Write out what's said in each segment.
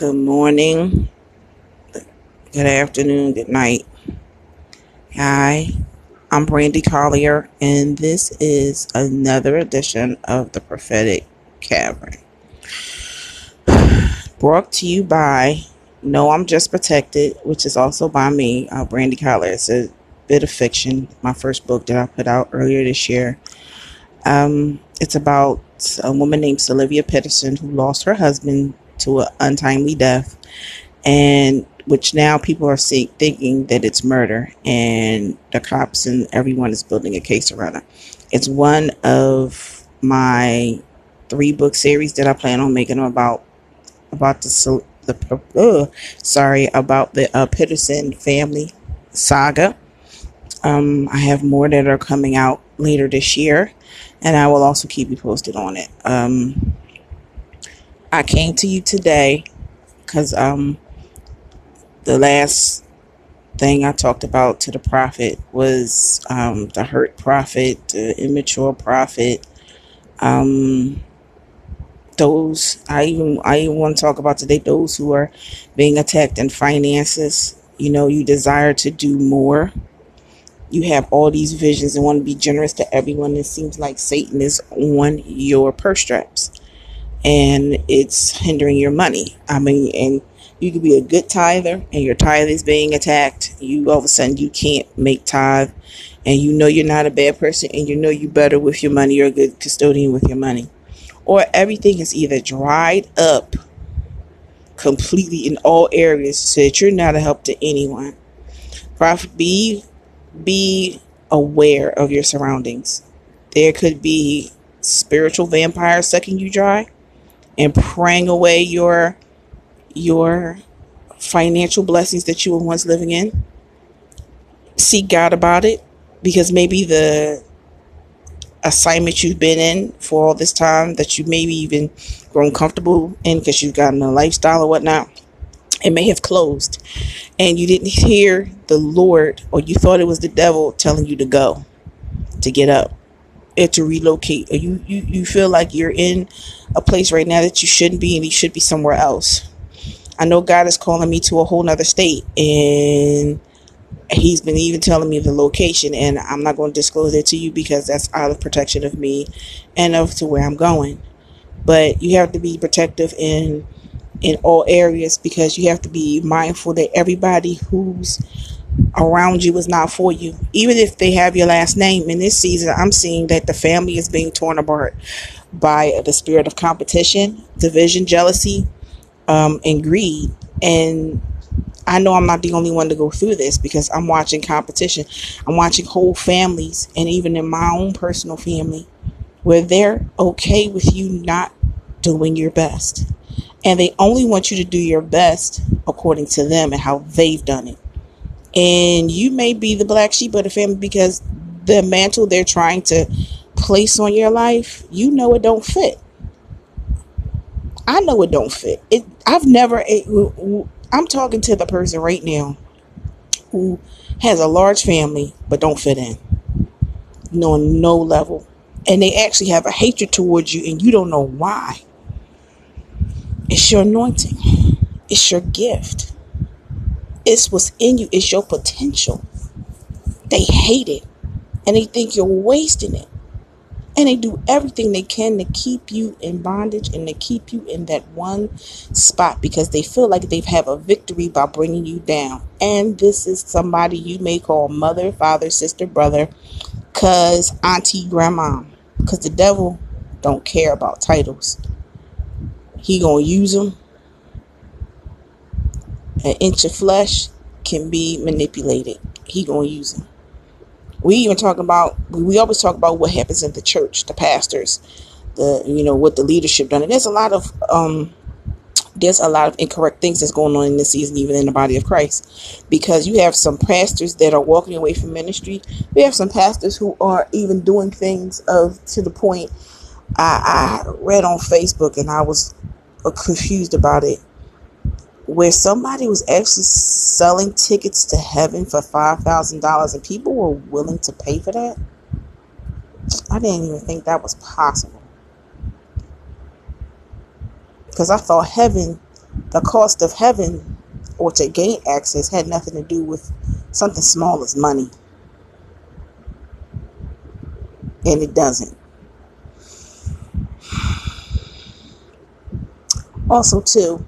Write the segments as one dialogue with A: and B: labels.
A: Good morning, good afternoon, good night. Hi, I'm Brandy Collier, and this is another edition of the Prophetic Cavern. Brought to you by No, I'm Just Protected, which is also by me, uh, Brandy Collier. It's a bit of fiction, my first book that I put out earlier this year. Um, it's about a woman named Sylvia Peterson who lost her husband to an untimely death, and which now people are see, thinking that it's murder, and the cops and everyone is building a case around it. It's one of my three book series that I plan on making about about the the uh, sorry about the uh, Peterson family saga. Um, I have more that are coming out later this year, and I will also keep you posted on it. Um, I came to you today because um, the last thing I talked about to the prophet was um, the hurt prophet, the immature prophet. Um, those I even I even want to talk about today. Those who are being attacked in finances. You know, you desire to do more. You have all these visions and want to be generous to everyone. It seems like Satan is on your purse strings and it's hindering your money. I mean, and you could be a good tither and your tithe is being attacked. You all of a sudden you can't make tithe and you know you're not a bad person and you know you're better with your money. You're a good custodian with your money. Or everything is either dried up completely in all areas so that you're not a help to anyone. Prophet, be be aware of your surroundings. There could be spiritual vampires sucking you dry and praying away your your financial blessings that you were once living in. Seek God about it because maybe the assignment you've been in for all this time that you maybe even grown comfortable in because you've gotten a lifestyle or whatnot, it may have closed and you didn't hear the Lord or you thought it was the devil telling you to go, to get up to relocate. Or you, you you feel like you're in a place right now that you shouldn't be and you should be somewhere else? I know god is calling me to a whole nother state and he's been even telling me the location and i'm not going to disclose it to you because that's out of protection of me and of to where i'm going. But you have to be protective in in all areas because you have to be mindful that everybody who's around you is not for you. Even if they have your last name in this season, I'm seeing that the family is being torn apart by the spirit of competition, division, jealousy, um, and greed. And I know I'm not the only one to go through this because I'm watching competition. I'm watching whole families, and even in my own personal family, where they're okay with you not doing your best. And they only want you to do your best according to them and how they've done it and you may be the black sheep of the family because the mantle they're trying to place on your life, you know it don't fit. I know it don't fit. It. I've never. It, I'm talking to the person right now who has a large family but don't fit in, no no level, and they actually have a hatred towards you, and you don't know why. It's your anointing. It's your gift. It's what's in you, it's your potential. They hate it and they think you're wasting it. And they do everything they can to keep you in bondage and to keep you in that one spot because they feel like they've have a victory by bringing you down. And this is somebody you may call mother, father, sister, brother, cuz, auntie, grandma. Because the devil don't care about titles. He gonna use them an inch of flesh can be manipulated. He gonna use them. We even talk about we always talk about what happens in the church, the pastors, the you know what the leadership done. And there's a lot of um there's a lot of incorrect things that's going on in this season, even in the body of Christ, because you have some pastors that are walking away from ministry. We have some pastors who are even doing things of to the point. I, I read on Facebook and I was confused about it where somebody was actually selling tickets to heaven for $5,000 and people were willing to pay for that. I didn't even think that was possible. Because I thought heaven the cost of heaven or to gain access had nothing to do with something small as money. And it doesn't. Also, too,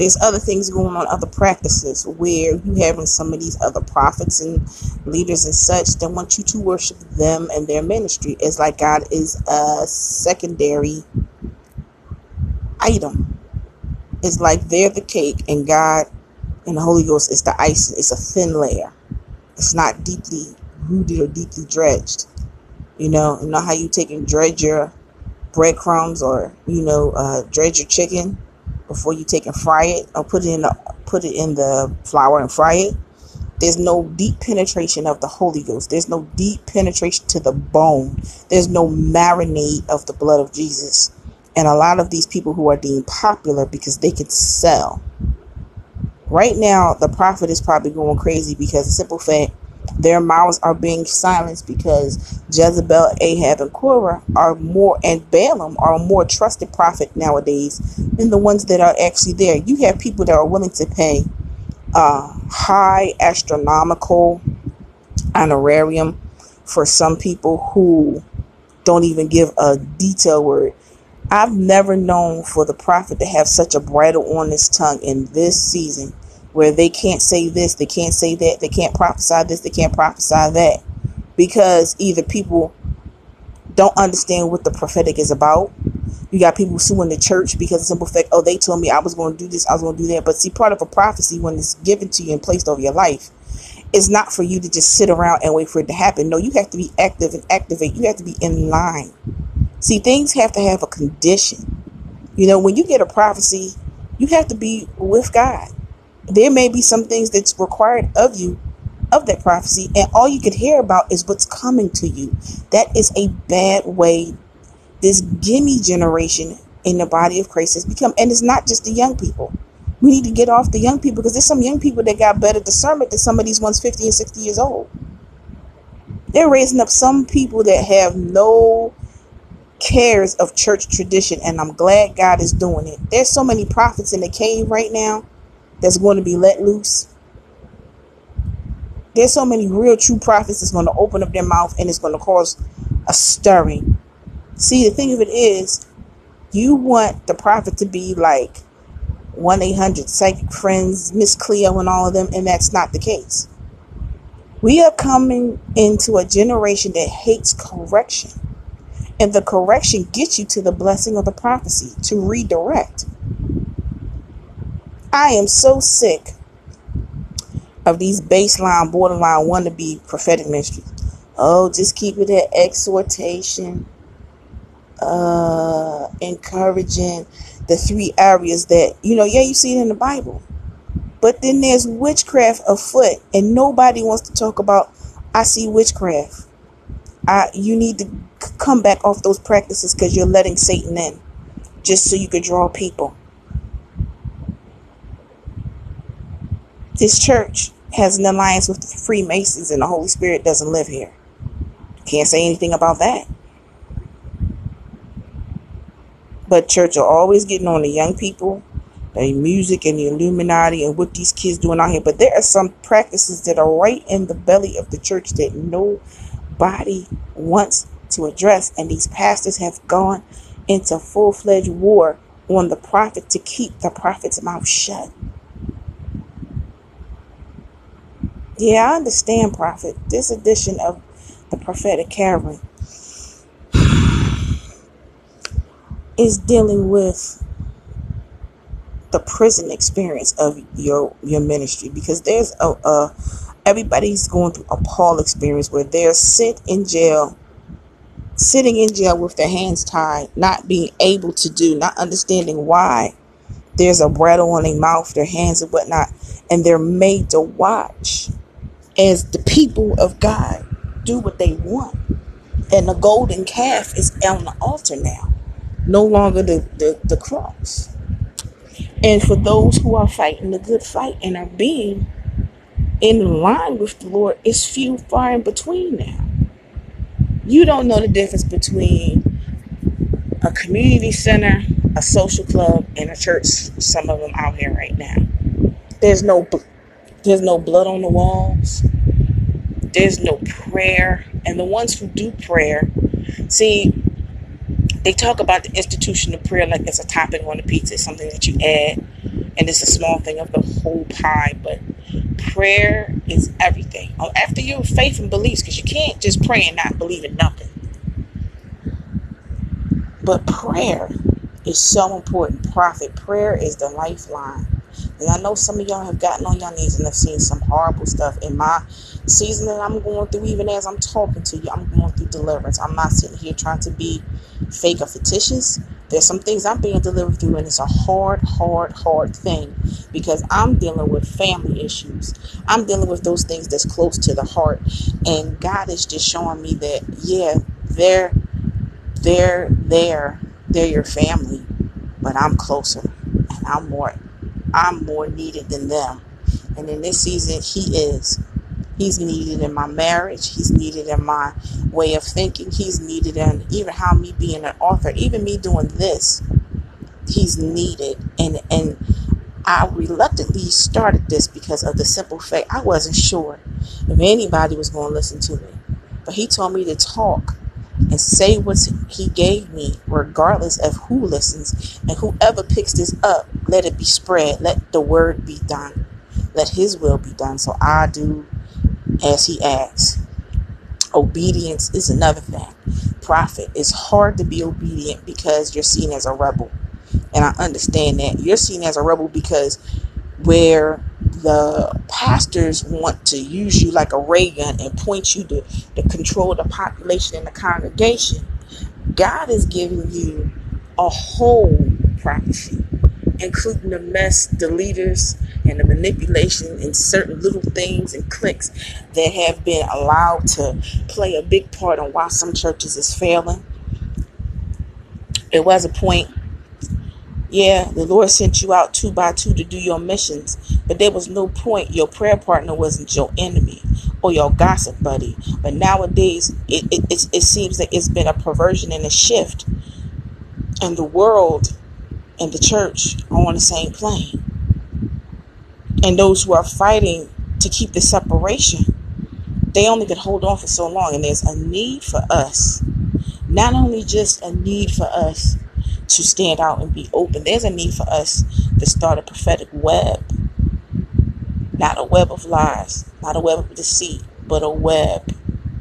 A: there's other things going on, other practices where you having some of these other prophets and leaders and such that want you to worship them and their ministry. It's like God is a secondary item. It's like they're the cake and God and the Holy Ghost is the icing. It's a thin layer. It's not deeply rooted or deeply dredged. You know, you know how you take and dredge your breadcrumbs or you know uh, dredge your chicken before you take and fry it or put it in the put it in the flour and fry it. There's no deep penetration of the Holy Ghost. There's no deep penetration to the bone. There's no marinade of the blood of Jesus. And a lot of these people who are deemed popular because they can sell. Right now, the prophet is probably going crazy because the simple fact their mouths are being silenced because Jezebel, Ahab, and Korah are more, and Balaam are a more trusted prophet nowadays than the ones that are actually there. You have people that are willing to pay uh, high astronomical honorarium for some people who don't even give a detail word. I've never known for the prophet to have such a bridle on his tongue in this season where they can't say this, they can't say that, they can't prophesy this, they can't prophesy that. Because either people don't understand what the prophetic is about. You got people suing the church because of simple fact, oh, they told me I was going to do this, I was going to do that. But see, part of a prophecy when it's given to you and placed over your life is not for you to just sit around and wait for it to happen. No, you have to be active and activate. You have to be in line. See, things have to have a condition. You know, when you get a prophecy, you have to be with God there may be some things that's required of you of that prophecy and all you can hear about is what's coming to you. That is a bad way. This gimme generation in the body of christ has become and it's not just the young people. We need to get off the young people because there's some young people that got better discernment than some of these ones 50 and 60 years old. They're raising up some people that have no cares of church tradition and i'm glad god is doing it. There's so many prophets in the cave right now that's going to be let loose. There's so many real true prophets that's going to open up their mouth and it's going to cause a stirring. See, the thing of it is, you want the prophet to be like 1 800 Psychic Friends, Miss Cleo, and all of them, and that's not the case. We are coming into a generation that hates correction. And the correction gets you to the blessing of the prophecy to redirect. I am so sick of these baseline, borderline wannabe prophetic ministries. Oh, just keep it at exhortation, uh, encouraging the three areas that, you know, yeah, you see it in the Bible. But then there's witchcraft afoot, and nobody wants to talk about, I see witchcraft. I, you need to come back off those practices because you're letting Satan in just so you can draw people. This church has an alliance with the Freemasons and the Holy Spirit doesn't live here. Can't say anything about that. But church are always getting on the young people, the music and the Illuminati and what these kids doing out here. But there are some practices that are right in the belly of the church that nobody wants to address. And these pastors have gone into full fledged war on the prophet to keep the prophet's mouth shut. Yeah, I understand, Prophet. This edition of the Prophetic Caravan is dealing with the prison experience of your your ministry because there's a, a everybody's going through a Paul experience where they're sit in jail, sitting in jail with their hands tied, not being able to do, not understanding why. There's a bridle on their mouth, their hands and whatnot, and they're made to watch as the people of God do what they want. And the golden calf is on the altar now, no longer the, the, the cross. And for those who are fighting the good fight and are being in line with the Lord, it's few far in between now. You don't know the difference between a community center a social club and a church. Some of them out here right now. There's no there's no blood on the walls. There's no prayer, and the ones who do prayer, see, they talk about the institution of prayer like it's a topping on a pizza, something that you add, and it's a small thing of the whole pie. But prayer is everything. Oh, after your faith and beliefs, because you can't just pray and not believe in nothing. But prayer is so important. Prophet, prayer is the lifeline. And I know some of y'all have gotten on your knees and have seen some horrible stuff in my season that I'm going through, even as I'm talking to you. I'm going through deliverance. I'm not sitting here trying to be fake or fictitious. There's some things I'm being delivered through, and it's a hard, hard, hard thing because I'm dealing with family issues. I'm dealing with those things that's close to the heart. And God is just showing me that, yeah, they're they're there. They're your family, but I'm closer and I'm more I'm more needed than them. And in this season, He is. He's needed in my marriage. He's needed in my way of thinking. He's needed in even how me being an author, even me doing this. He's needed. And and I reluctantly started this because of the simple fact I wasn't sure if anybody was going to listen to me. But he told me to talk and say what he gave me, regardless of who listens. And whoever picks this up, let it be spread. Let the word be done. Let his will be done. So I do as he asks. Obedience is another thing. Prophet, it's hard to be obedient because you're seen as a rebel. And I understand that. You're seen as a rebel because where the pastors want to use you like a ray gun and point you to, to control the population in the congregation, God is giving you a whole prophecy, including the mess, the leaders, and the manipulation in certain little things and cliques that have been allowed to play a big part on why some churches is failing. It was a point yeah, the Lord sent you out two by two to do your missions, but there was no point. Your prayer partner wasn't your enemy or your gossip buddy. But nowadays, it, it, it, it seems that it's been a perversion and a shift. And the world and the church are on the same plane. And those who are fighting to keep the separation, they only could hold on for so long. And there's a need for us, not only just a need for us to stand out and be open. There's a need for us to start a prophetic web. Not a web of lies, not a web of deceit, but a web,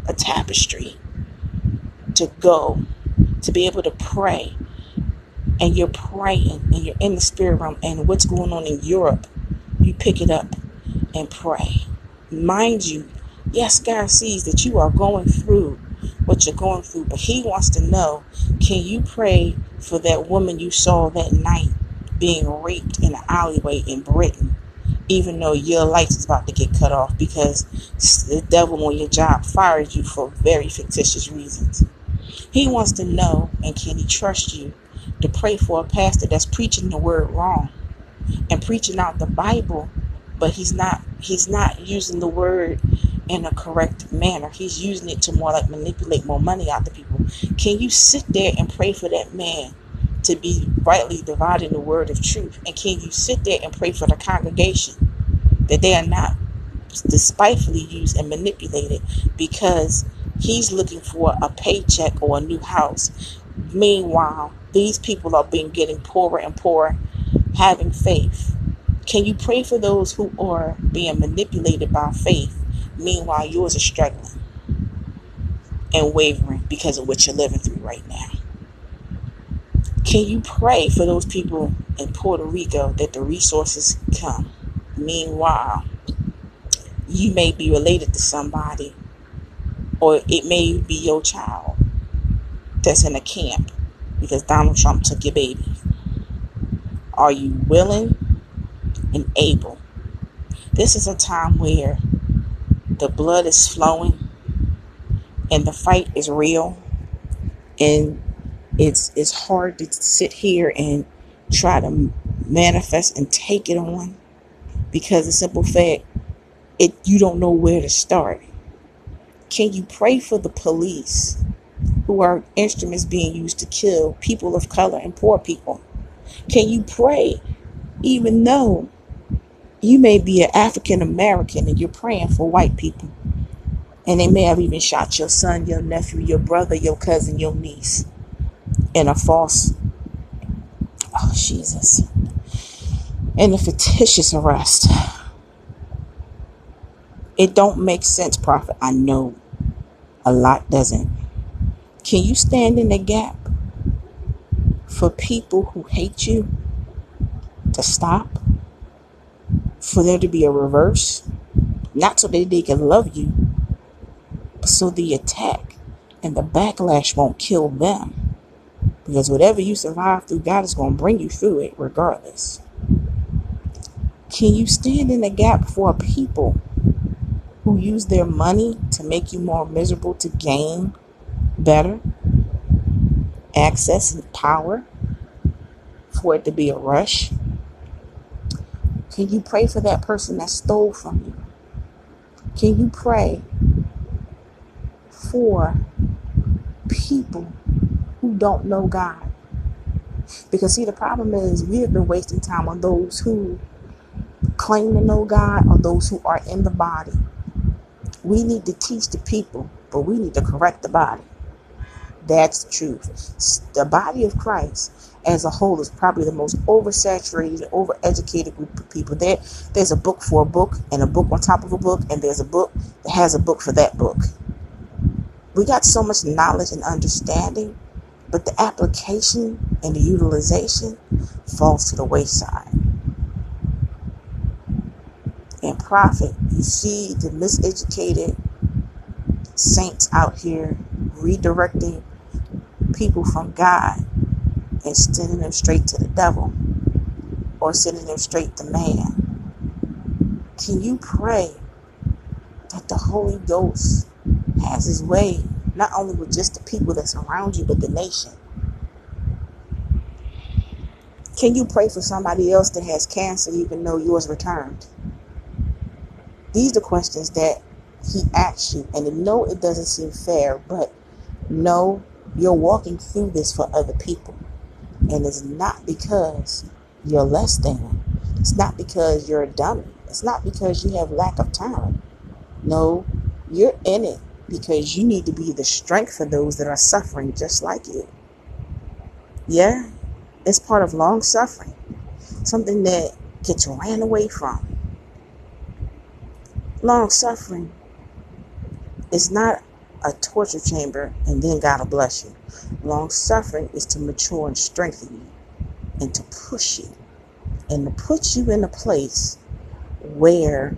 A: a tapestry to go, to be able to pray. And you're praying and you're in the spirit realm, and what's going on in Europe, you pick it up and pray. Mind you, yes, God sees that you are going through what you're going through, but He wants to know can you pray for that woman you saw that night being raped in an alleyway in Britain, even though your life is about to get cut off because the devil on your job fires you for very fictitious reasons? He wants to know and can he trust you to pray for a pastor that's preaching the word wrong and preaching out the Bible, but he's not he's not using the word in a correct manner. He's using it to more like manipulate more money out the people. Can you sit there and pray for that man to be rightly dividing the word of truth? And can you sit there and pray for the congregation that they are not despitefully used and manipulated because he's looking for a paycheck or a new house? Meanwhile, these people are being getting poorer and poorer, having faith. Can you pray for those who are being manipulated by faith Meanwhile, yours is struggling and wavering because of what you're living through right now. Can you pray for those people in Puerto Rico that the resources come? Meanwhile, you may be related to somebody, or it may be your child that's in a camp because Donald Trump took your baby. Are you willing and able? This is a time where the blood is flowing and the fight is real and it's it's hard to sit here and try to manifest and take it on because the simple fact it you don't know where to start. Can you pray for the police who are instruments being used to kill people of color and poor people? Can you pray even though you may be an African American and you're praying for white people? And they may have even shot your son, your nephew, your brother, your cousin, your niece in a false, oh, Jesus, in a fictitious arrest. It don't make sense, Prophet. I know a lot doesn't. Can you stand in the gap for people who hate you to stop? For there to be a reverse? Not so that they can love you, but so the attack and the backlash won't kill them. Because whatever you survive through, God is going to bring you through it regardless. Can you stand in the gap for people who use their money to make you more miserable to gain better access and power for it to be a rush? Can you pray for that person that stole from you? Can you pray for people who don't know God? Because, see, the problem is we have been wasting time on those who claim to know God or those who are in the body we need to teach the people, but we need to correct the body. That's the truth. The body of Christ as a whole is probably the most oversaturated, overeducated group of people. There, there's a book for a book, and a book on top of a book, and there's a book that has a book for that book. We got so much knowledge and understanding, but the application and the utilization falls to the wayside and prophet, You see the miseducated saints out here redirecting people from God and sending them straight to the devil or sending them straight to man. Can you pray that the Holy Ghost has his way not only with just the people that surround you, but the nation? Can you pray for somebody else that has cancer even though yours returned? These are questions that he asks you. And no, it doesn't seem fair, but no, you're walking through this for other people. And it's not because you're less than. It's not because you're a dummy. It's not because you have lack of talent. No, you're in it because you need to be the strength for those that are suffering just like you. Yeah, it's part of long suffering. Something that gets ran away from. Long suffering is not a torture chamber and then God will bless you. Long suffering is to mature and strengthen you and to push you and to put you in a place where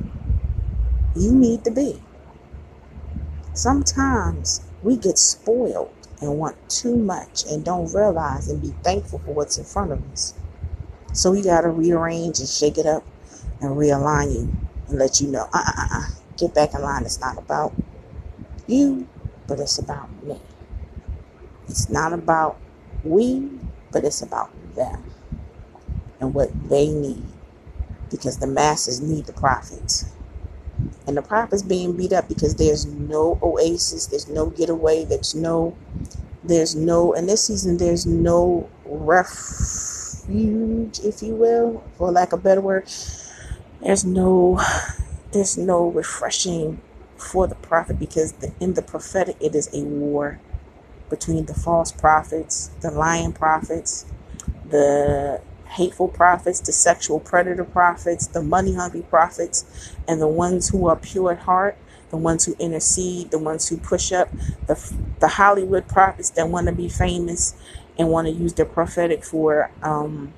A: you need to be. Sometimes we get spoiled and want too much and don't realize and be thankful for what's in front of us. So we got to rearrange and shake it up and realign you and let you know, uh, uh, uh, uh, get back in line. It's not about you, but it's about me. It's not about we, but it's about them and what they need. Because the masses need the prophets. And the prophets being beat up because there's no oasis, there's no getaway, there's no, there's no, in this season, there's no refuge, if you will, for lack of better word there's no there's no refreshing for the prophet because the, in the prophetic it is a war between the false prophets, the lying prophets, the hateful prophets, the sexual predator prophets, the money hungry prophets, and the ones who are pure at heart, the ones who intercede, the ones who push up, the, the Hollywood prophets that want to be famous and want to use their prophetic for um,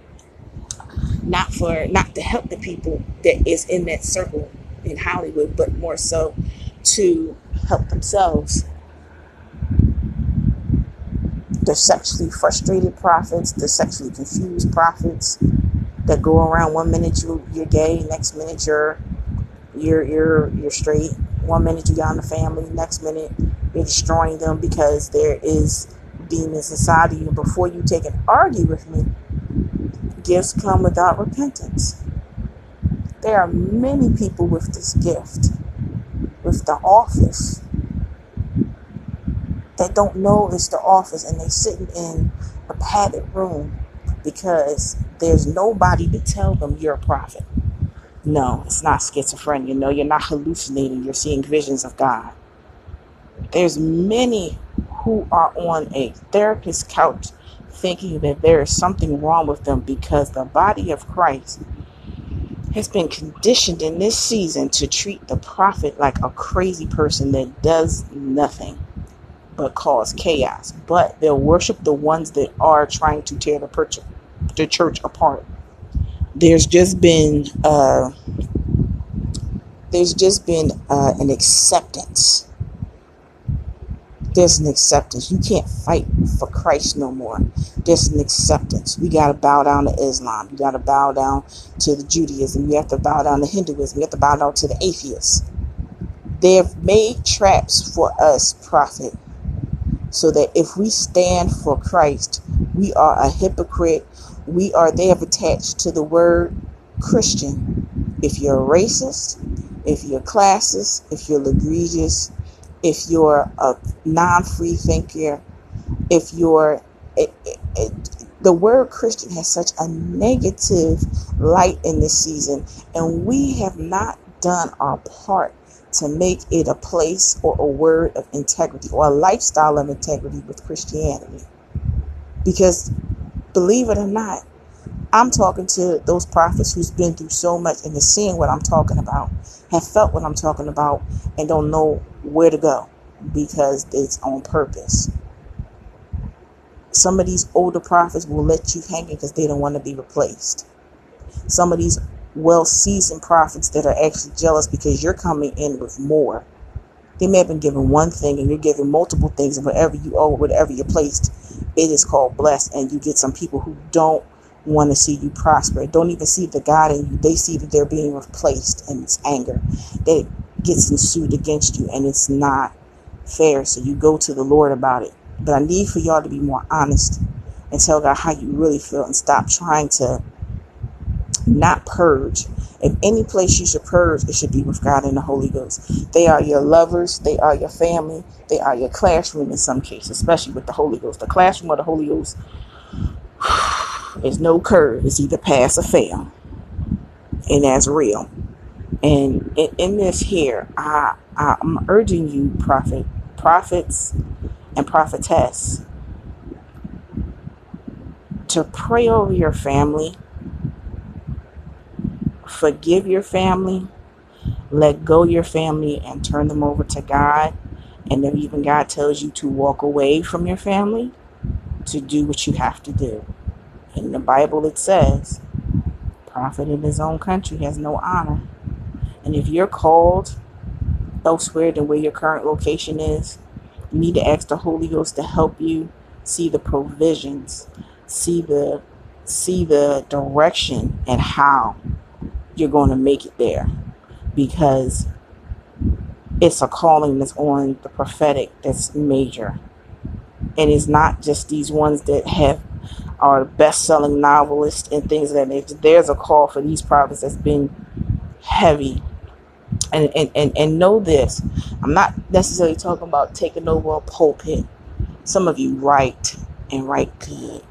A: not for not to help the people that is in that circle in Hollywood, but more so to help themselves. The sexually frustrated prophets, the sexually confused prophets that go around one minute you you're gay, next minute you're you're you're you're straight. One minute you got in the family, next minute you're destroying them because there is demons inside of you. Before you take and argue with me, Gifts come without repentance. There are many people with this gift, with the office, don't know it's the office and they sitting in a padded room because there's nobody to tell them you're a prophet. No, it's not schizophrenia. No, you're not hallucinating. You're seeing visions of God. There's many who are on a therapist's couch thinking that there is something wrong with them because the body of Christ has been conditioned in this season to treat the prophet like a crazy person that does nothing but cause chaos. But they'll worship the ones that are trying to tear the, the church apart. There's just been uh, there's just been uh, an acceptance there's an acceptance. You can't fight for Christ no more. There's an acceptance. We got to bow down to Islam. You got to bow down to the Judaism. You have to bow down to Hinduism. You have to bow down to the atheists. They have made traps for us, prophet, so that if we stand for Christ, we are a hypocrite. We are, they have attached to the word Christian. If you're racist, if you're classist, if you're egregious, if you're a non-free thinker, if you're it, it, it, the word Christian has such a negative light in this season, and we have not done our part to make it a place or a word of integrity or a lifestyle of integrity with Christianity. Because believe it or not, I'm talking to those prophets who's been through so much and is seeing what I'm talking about, have felt what I'm talking about, and don't know where to go because it's on purpose. Some of these older prophets will let you hang because they don't want to be replaced. Some of these well seasoned prophets that are actually jealous because you're coming in with more. They may have been given one thing and you're given multiple things, and whatever you owe, whatever you're placed, it is called blessed. And you get some people who don't want to see you prosper. Don't even see the God in you. They see that they're being replaced and it's anger that gets ensued against you and it's not fair. So you go to the Lord about it. But I need for y'all to be more honest and tell God how you really feel and stop trying to not purge. If any place you should purge, it should be with God and the Holy Ghost. They are your lovers, they are your family, they are your classroom in some cases, especially with the Holy Ghost. The classroom of the Holy Ghost is no curve, it's either pass or fail. And that's real. And in, in this here, I, I, I'm urging you, prophet, prophets, and prophetess, to pray over your family, forgive your family, let go your family, and turn them over to God. And then even God tells you to walk away from your family to do what you have to do. In the Bible, it says, prophet in his own country has no honor. And if you're called elsewhere than where your current location is, you need to ask the Holy Ghost to help you see the provisions, see the see the direction and how you're going to make it there because it's a calling that's on the prophetic that's major and it's not just these ones that have are best-selling novelists and things of that nature there's a call for these prophets that's been heavy and, and, and, and know this I'm not necessarily talking about taking over a pulpit. Some of you write and write good.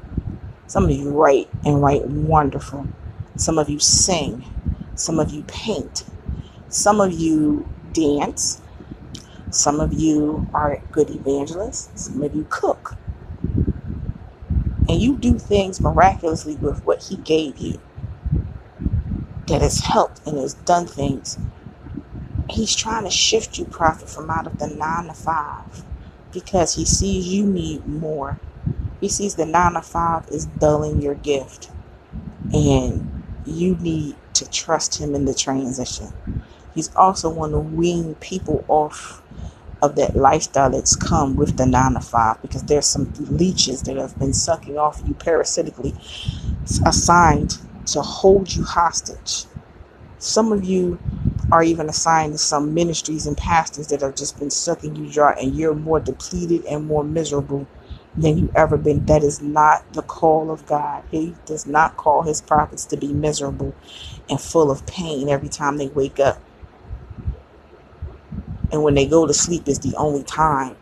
A: Some of you write and write wonderful. Some of you sing. Some of you paint. Some of you dance. Some of you are good evangelists. Some of you cook. And you do things miraculously with what He gave you that has helped and has done things He's trying to shift you, prophet, from out of the nine to five because he sees you need more. He sees the nine to five is dulling your gift, and you need to trust him in the transition. He's also want to wean people off of that lifestyle that's come with the nine to five because there's some leeches that have been sucking off you parasitically assigned to hold you hostage. Some of you are even assigned to some ministries and pastors that have just been sucking you dry and you're more depleted and more miserable than you ever been. That is not the call of God. He does not call his prophets to be miserable and full of pain every time they wake up. And when they go to sleep is the only time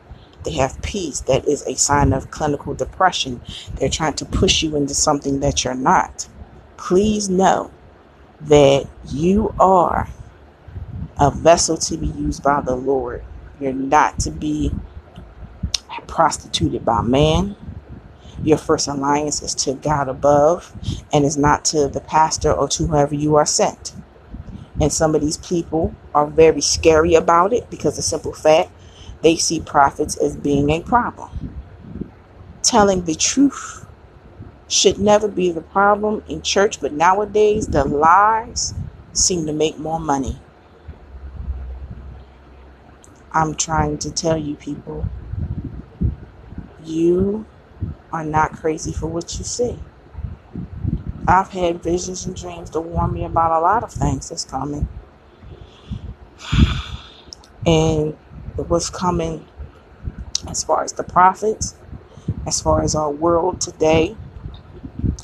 A: they have peace. That is a sign of clinical depression. They're trying to push you into something that you're not. please know that you are a vessel to be used by the Lord. You're not to be prostituted by man. Your first alliance is to God above and is not to the pastor or to whoever you are sent. And some of these people are very scary about it because the simple fact they see prophets as being a problem. Telling the truth should never be the problem in church, but nowadays the lies seem to make more money. I'm trying to tell you people, you are not crazy for what you see. I've had visions and dreams to warn me about a lot of things that's coming. And what's coming as far as the prophets, as far as our world today,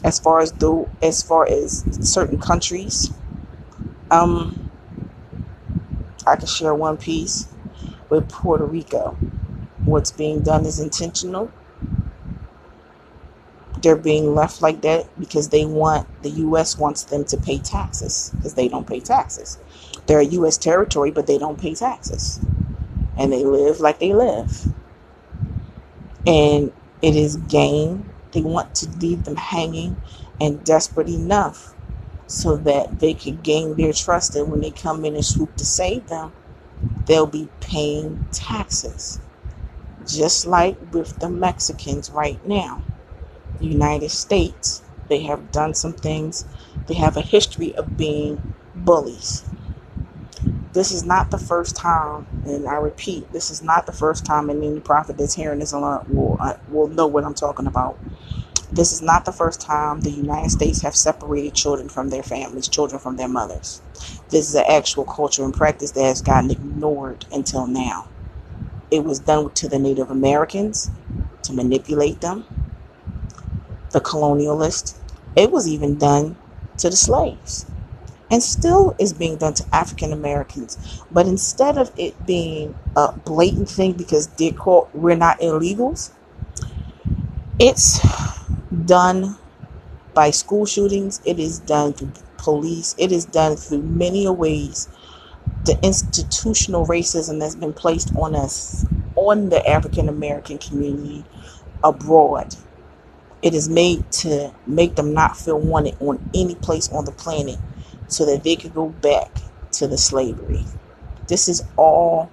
A: as far as the as far as certain countries. Um I can share one piece with Puerto Rico. What's being done is intentional they're being left like that because they want the US wants them to pay taxes because they don't pay taxes. They're a US territory but they don't pay taxes. And they live like they live. And it is game. They want to leave them hanging and desperate enough so that they can gain their trust and when they come in and swoop to save them, they'll be paying taxes. Just like with the Mexicans right now. the United States, they have done some things. They have a history of being bullies. This is not the first time, and I repeat, this is not the first time, and any prophet that's hearing this will, will know what I'm talking about. This is not the first time the United States have separated children from their families, children from their mothers. This is an actual culture and practice that has gotten ignored until now. It was done to the Native Americans to manipulate them, the colonialists. It was even done to the slaves and still is being done to African Americans. But instead of it being a blatant thing because they're called, we're not illegals, it's done by school shootings, it is done through police, it is done through many ways. The institutional racism that's been placed on us, on the African American community abroad it is made to make them not feel wanted on any place on the planet so that they could go back to the slavery. This is all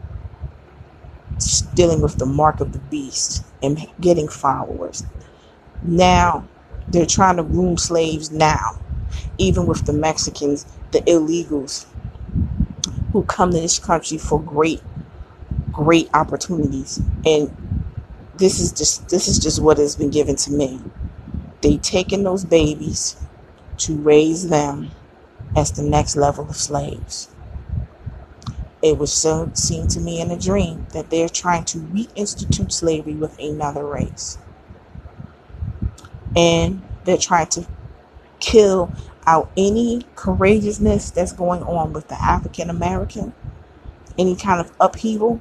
A: dealing with the mark of the beast and getting followers. Now, they're trying to groom slaves now, even with the Mexicans, the illegals who come to this country for great, great opportunities. And this is just this is just what has been given to me. They taken those babies to raise them as the next level of slaves. It was so seen to me in a dream that they're trying to reinstitute slavery with another race. And they're trying to kill out any courageousness that's going on with the African American, any kind of upheaval.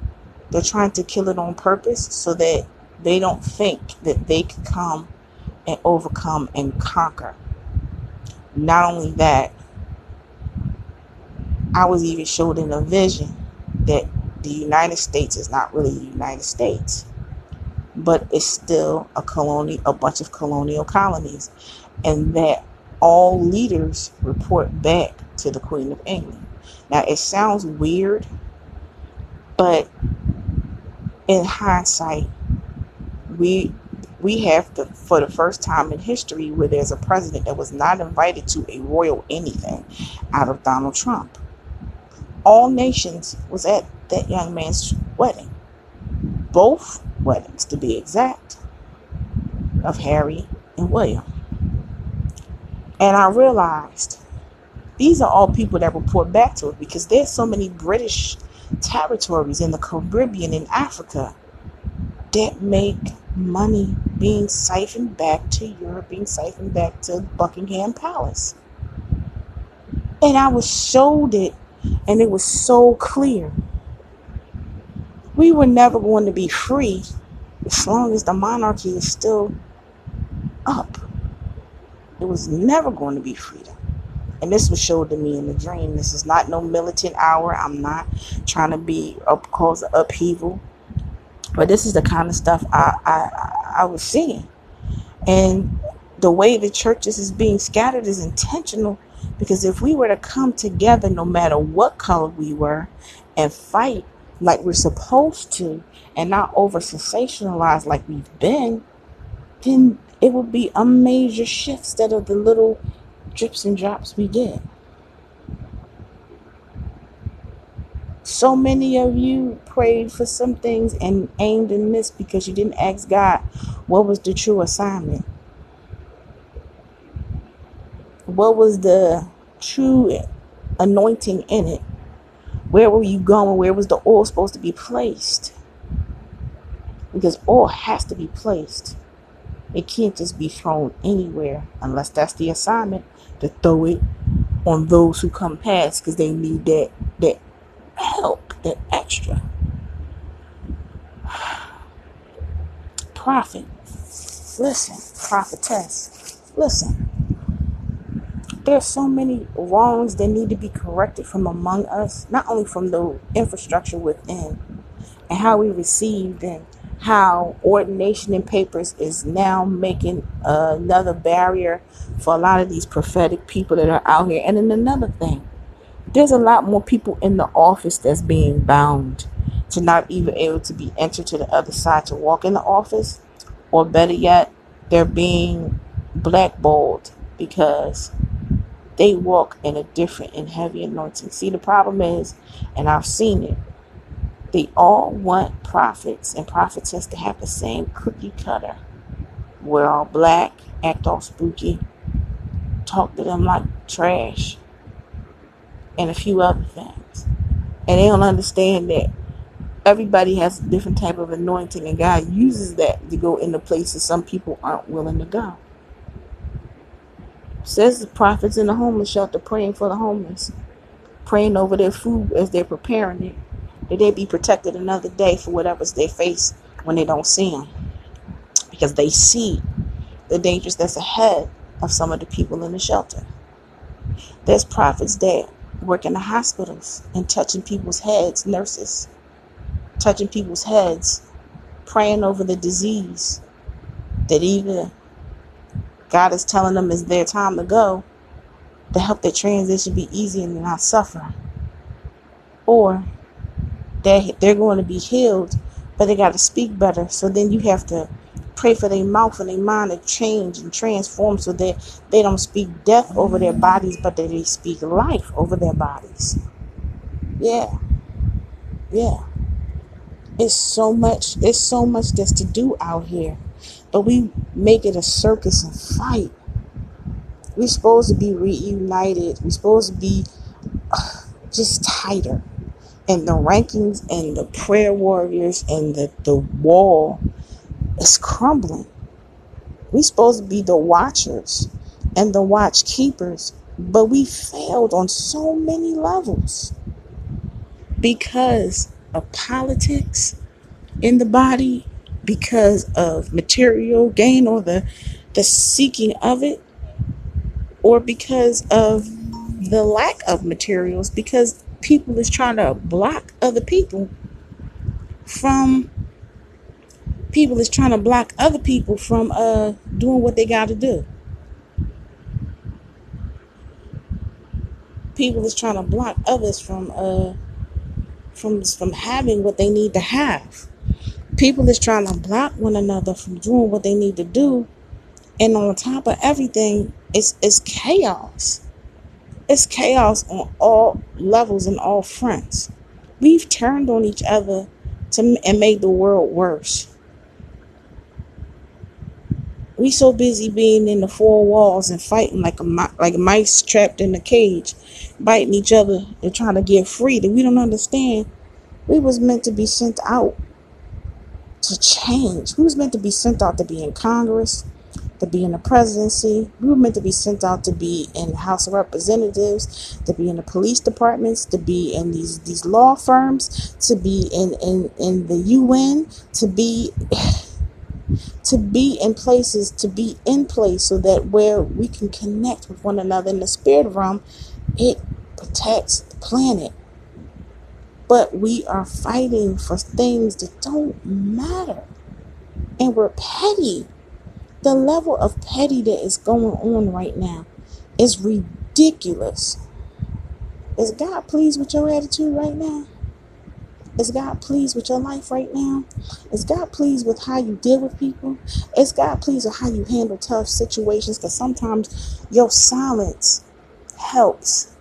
A: They're trying to kill it on purpose so that they don't think that they can come and overcome and conquer. Not only that, I was even showed in a vision that the United States is not really the United States, but it's still a colony, a bunch of colonial colonies, and that all leaders report back to the Queen of England. Now it sounds weird, but in hindsight, we we have the for the first time in history where there's a president that was not invited to a royal anything out of Donald Trump. All nations was at that young man's wedding. Both weddings to be exact of Harry and William. And I realized these are all people that report back to it because there's so many British territories in the Caribbean and Africa that make money being siphoned back to Europe, being siphoned back to Buckingham Palace. And I was showed it, and it was so clear. We were never going to be free as long as the monarchy is still up. It was never going to be freedom. And this was showed to me in the dream. This is not no militant hour. I'm not trying to be up cause upheaval. But this is the kind of stuff I, I I was seeing. And the way the churches is being scattered is intentional because if we were to come together no matter what color we were and fight like we're supposed to and not over sensationalize like we've been, then it will be a major shift instead of the little drips and drops we get. So many of you prayed for some things and aimed and missed because you didn't ask God what was the true assignment. What was the true anointing in it? Where were you going? Where was the oil supposed to be placed? Because oil has to be placed. It can't just be thrown anywhere unless that's the assignment to throw it on those who come past because they need that that help, that extra. Prophet, listen, prophetess, listen. There's so many wrongs that need to be corrected from among us, not only from the infrastructure within and how we received and how ordination in papers is now making another barrier for a lot of these prophetic people that are out here. And then another thing, there's a lot more people in the office that's being bound to not even able to be entered to the other side to walk in the office, or better yet, they're being blackballed because they walk in a different and heavy anointing. See, the problem is, and I've seen it, they all want prophets and prophetess to have the same cookie cutter. We're all black, act all spooky, talk to them like trash, and a few other things. And they don't understand that everybody has a different type of anointing, and God uses that to go into places some people aren't willing to go. Says the prophets in the homeless shelter praying for the homeless, praying over their food as they're preparing it that they be protected another day for whatever's they face when they don't see them. Because they see the dangers that's ahead of some of the people in the shelter. There's prophets there working the hospitals and touching people's heads, nurses, touching people's heads, praying over the disease that either God is telling them is their time to go to help their transition be easy and not suffer. Or they they're going to be healed, but they got to speak better. So then you have to pray for their mouth and their mind to change and transform so that they don't speak death over their bodies, but that they speak life over their bodies. Yeah. Yeah. It's so much, it's so much that's to do out here. But we make it a circus and fight. We're supposed to be reunited. We're supposed to be uh, just tighter and the rankings and the prayer warriors and the, the wall is crumbling. We're supposed to be the watchers and the watch keepers, but we failed on so many levels because of politics in the body, because of material gain or the the seeking of it, or because of the lack of materials, because people is trying to block other people from people is trying to block other people from uh doing what they got to do. People is trying to block others from uh from from having what they need to have. People is trying to block one another from doing what they need to do. And on top of everything, it's it's chaos. It's chaos on all levels and all fronts. We've turned on each other to and made the world worse. We so busy being in the four walls and fighting like a like mice trapped in a cage, biting each other and trying to get free that we don't understand. We was meant to be sent out to change. We was meant to be sent out to be in Congress, to be in the presidency. We were meant to be sent out to be in the House of Representatives, to be in the police departments, to be in these these law firms, to be in in in the UN, to be to be in places, to be in place so that where we can connect with one another in the spirit realm, it protects the planet. But we are fighting for things that don't matter. And we're petty. The level of petty that is going on right now is ridiculous. Is God pleased with your attitude right now? Is God pleased with your life right now? Is God pleased with how you deal with people? Is God pleased with how you handle tough situations? Because sometimes your silence helps.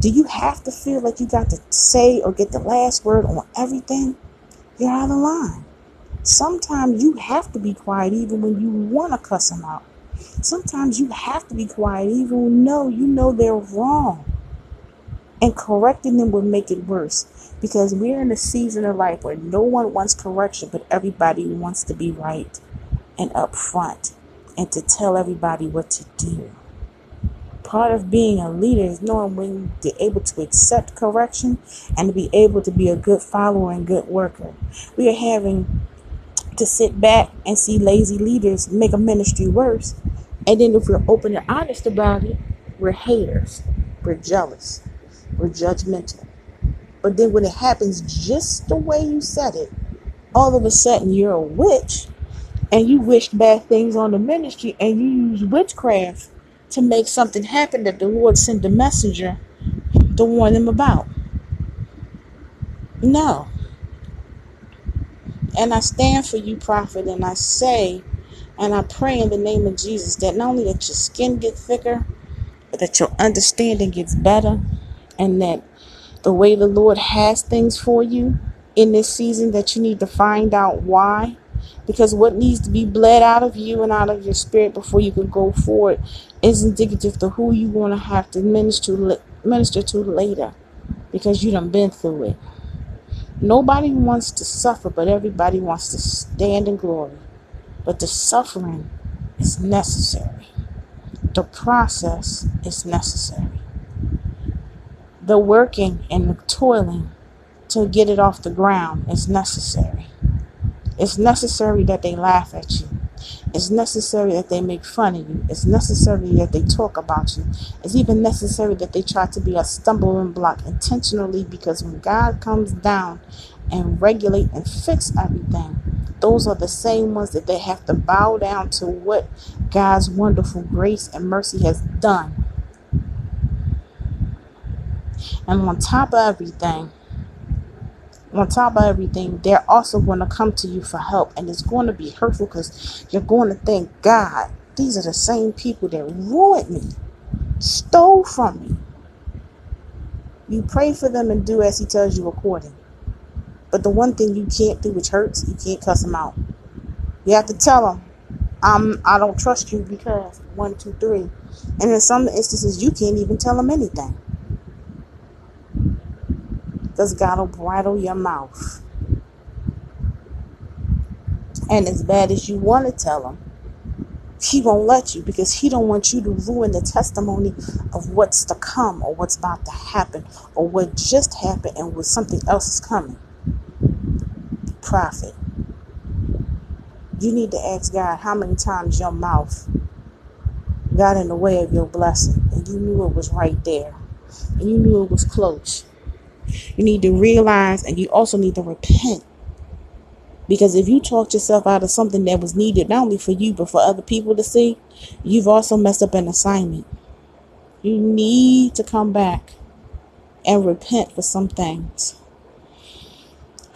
A: Do you have to feel like you got to say or get the last word on everything? You're out of line. Sometimes you have to be quiet even when you want to cuss them out. Sometimes you have to be quiet even when no, you know they're wrong. And correcting them will make it worse because we're in a season of life where no one wants correction, but everybody wants to be right and upfront and to tell everybody what to do. Part of being a leader is knowing when to be able to accept correction and to be able to be a good follower and good worker. We are having to sit back and see lazy leaders make a ministry worse. And then if we're open and honest about it, we're haters, we're jealous, we're judgmental. But then when it happens just the way you said it, all of a sudden you're a witch and you wish bad things on the ministry and you use witchcraft to make something happen that the Lord sent a messenger to warn them about. No. And I stand for you, prophet, and I say and I pray in the name of Jesus that not only that your skin gets thicker, but that your understanding gets better and that the way the Lord has things for you in this season that you need to find out why. Because what needs to be bled out of you and out of your spirit before you can go forward is indicative to who you want to have to minister minister to later. Because you done been through it. Nobody wants to suffer, but everybody wants to stand in glory. But the suffering is necessary. The process is necessary the working and the toiling to get it off the ground is necessary. It's necessary that they laugh at you. It's necessary that they make fun of you. It's necessary that they talk about you. It's even necessary that they try to be a stumbling block intentionally because when God comes down and regulate and fix everything, those are the same ones that they have to bow down to what God's wonderful grace and mercy has done and on top of everything, on top of everything, they're also going to come to you for help. And it's going to be hurtful because you're going to think, God, these are the same people that ruined me, stole from me. You pray for them and do as He tells you according. But the one thing you can't do, which hurts, you can't cuss them out. You have to tell them, I'm, I don't trust you because one, two, three. And in some instances, you can't even tell them anything because God will bridle your mouth. And as bad as you want to tell him, he won't let you because he don't want you to ruin the testimony of what's to come or what's about to happen or what just happened and what something else is coming. Prophet. You need to ask God how many times your mouth got in the way of your blessing and you knew it was right there and you knew it was close you need to realize and you also need to repent. Because if you talked yourself out of something that was needed not only for you but for other people to see, you've also messed up an assignment. You need to come back and repent for some things.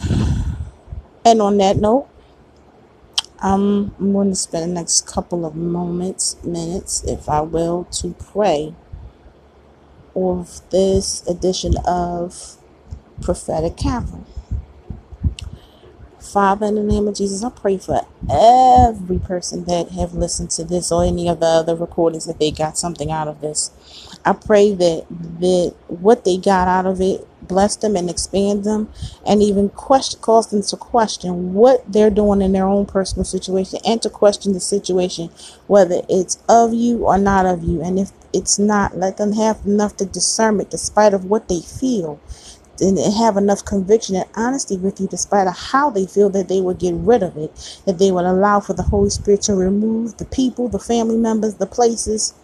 A: And on that note, um, I'm going to spend the next couple of moments, minutes, if I will, to pray of this edition of prophetic cavern. Father, in the name of Jesus, I pray for every person that have listened to this or any of the other recordings that they got something out of this. I pray that that what they got out of it bless them and expand them and even question cause them to question what they're doing in their own personal situation and to question the situation whether it's of you or not of you and if it's not let them have enough to discernment despite of what they feel and have enough conviction and honesty with you despite of how they feel that they would get rid of it that they would allow for the holy spirit to remove the people the family members the places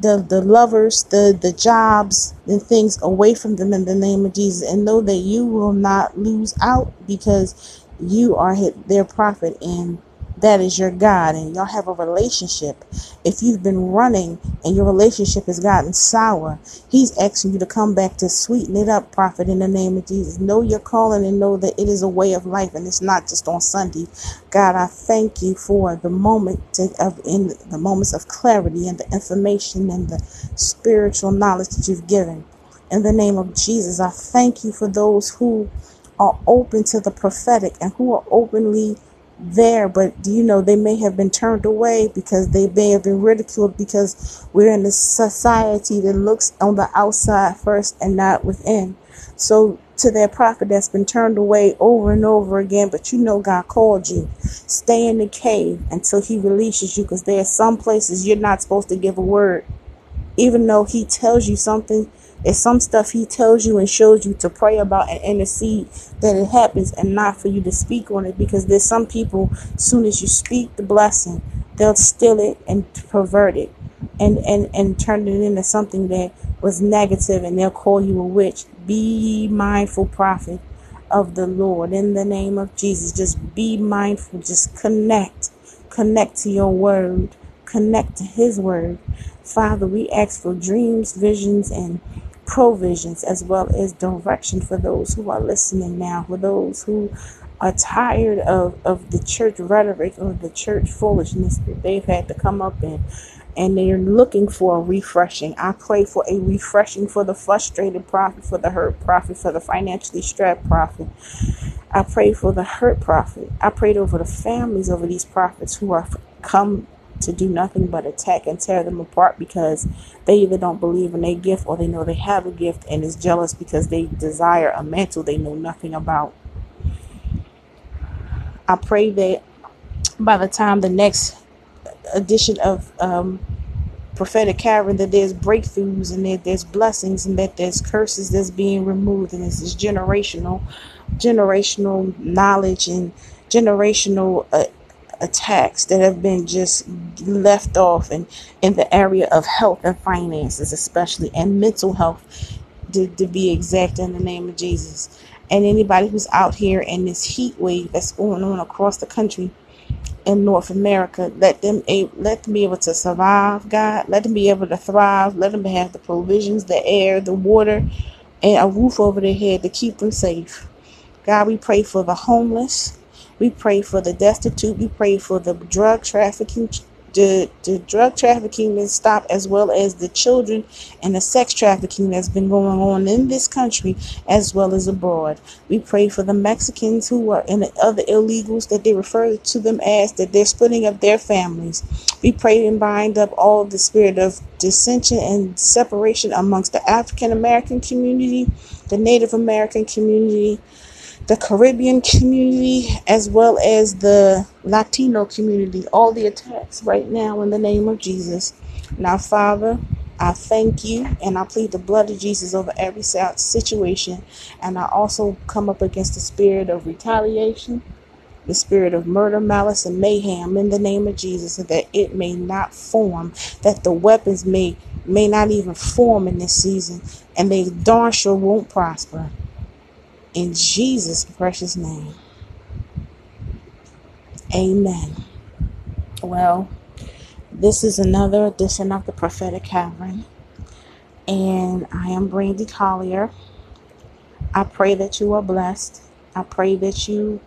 A: the the lovers the the jobs and things away from them in the name of jesus and know that you will not lose out because you are their prophet and that is your God and y'all have a relationship. If you've been running and your relationship has gotten sour, He's asking you to come back to sweeten it up, prophet, in the name of Jesus. Know your calling and know that it is a way of life and it's not just on Sunday. God, I thank you for the moment of in the moments of clarity and the information and the spiritual knowledge that you've given. In the name of Jesus, I thank you for those who are open to the prophetic and who are openly there, but you know, they may have been turned away because they may have been ridiculed because we're in a society that looks on the outside first and not within. So, to that prophet that's been turned away over and over again, but you know God called you, stay in the cave until He releases you because there are some places you're not supposed to give a word. Even though He tells you something, it's some stuff he tells you and shows you to pray about and intercede that it happens and not for you to speak on it because there's some people, soon as you speak the blessing, they'll steal it and pervert it and, and, and turn it into something that was negative and they'll call you a witch. Be mindful, prophet of the Lord in the name of Jesus. Just be mindful. Just connect. Connect to your word. Connect to his word. Father, we ask for dreams, visions, and provisions as well as direction for those who are listening now, for those who are tired of, of the church rhetoric or the church foolishness that they've had to come up in and they're looking for a refreshing. I pray for a refreshing for the frustrated prophet, for the hurt prophet, for the financially strapped prophet. I pray for the hurt prophet. I prayed over the families over these prophets who are come to do nothing but attack and tear them apart because they either don't believe in their gift or they know they have a gift and is jealous because they desire a mantle they know nothing about. I pray that by the time the next edition of um, prophetic cavern that there's breakthroughs and that there's blessings and that there's curses that's being removed and this is generational generational knowledge and generational uh, attacks that have been just left off and in the area of health and finances especially and mental health to, to be exact in the name of jesus and anybody who's out here in this heat wave that's going on across the country in North America, let them let them be able to survive, God. Let them be able to thrive. Let them have the provisions, the air, the water, and a roof over their head to keep them safe. God, we pray for the homeless. We pray for the destitute. We pray for the drug trafficking, the, the drug trafficking to stop, as well as the children and the sex trafficking that's been going on in this country as well as abroad. We pray for the Mexicans who are in the other illegals that they refer to them as that they're splitting up their families. We pray and bind up all the spirit of dissension and separation amongst the African American community, the Native American community, the Caribbean community as well as the Latino community, all the attacks right now in the name of Jesus. Now, Father, I thank you and I plead the blood of Jesus over every situation. And I also come up against the spirit of retaliation, the spirit of murder, malice, and mayhem in the name of Jesus, so that it may not form, that the weapons may may not even form in this season, and they darn sure won't prosper. In Jesus' precious name. Amen. Well, this is another edition of the Prophetic Cavern. And I am Brandy Collier. I pray that you are blessed. I pray that you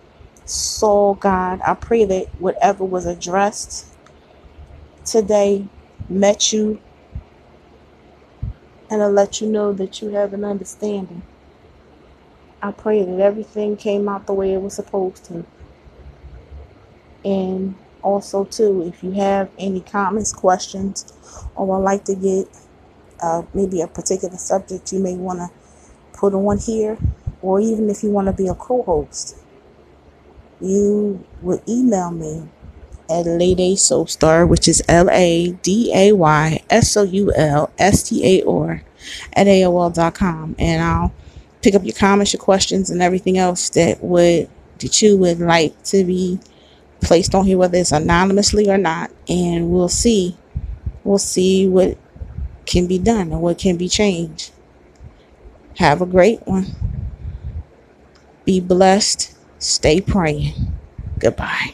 A: saw God. I pray that whatever was addressed today met you and I let you know that you have an understanding. I pray that everything came out the way it was supposed to. And also, too, if you have any comments, questions, or would like to get uh, maybe a particular subject you may want to put on here, or even if you want to be a co host, you will email me at Lady Soulstar, which is L A D A Y S O U L S T A R, at AOL.com. And I'll pick up your comments, your questions, and everything else that would that you would like to be placed on here, whether it's anonymously or not, and we'll see. We'll see what can be done and what can be changed. Have a great one. Be blessed. Stay praying. Goodbye.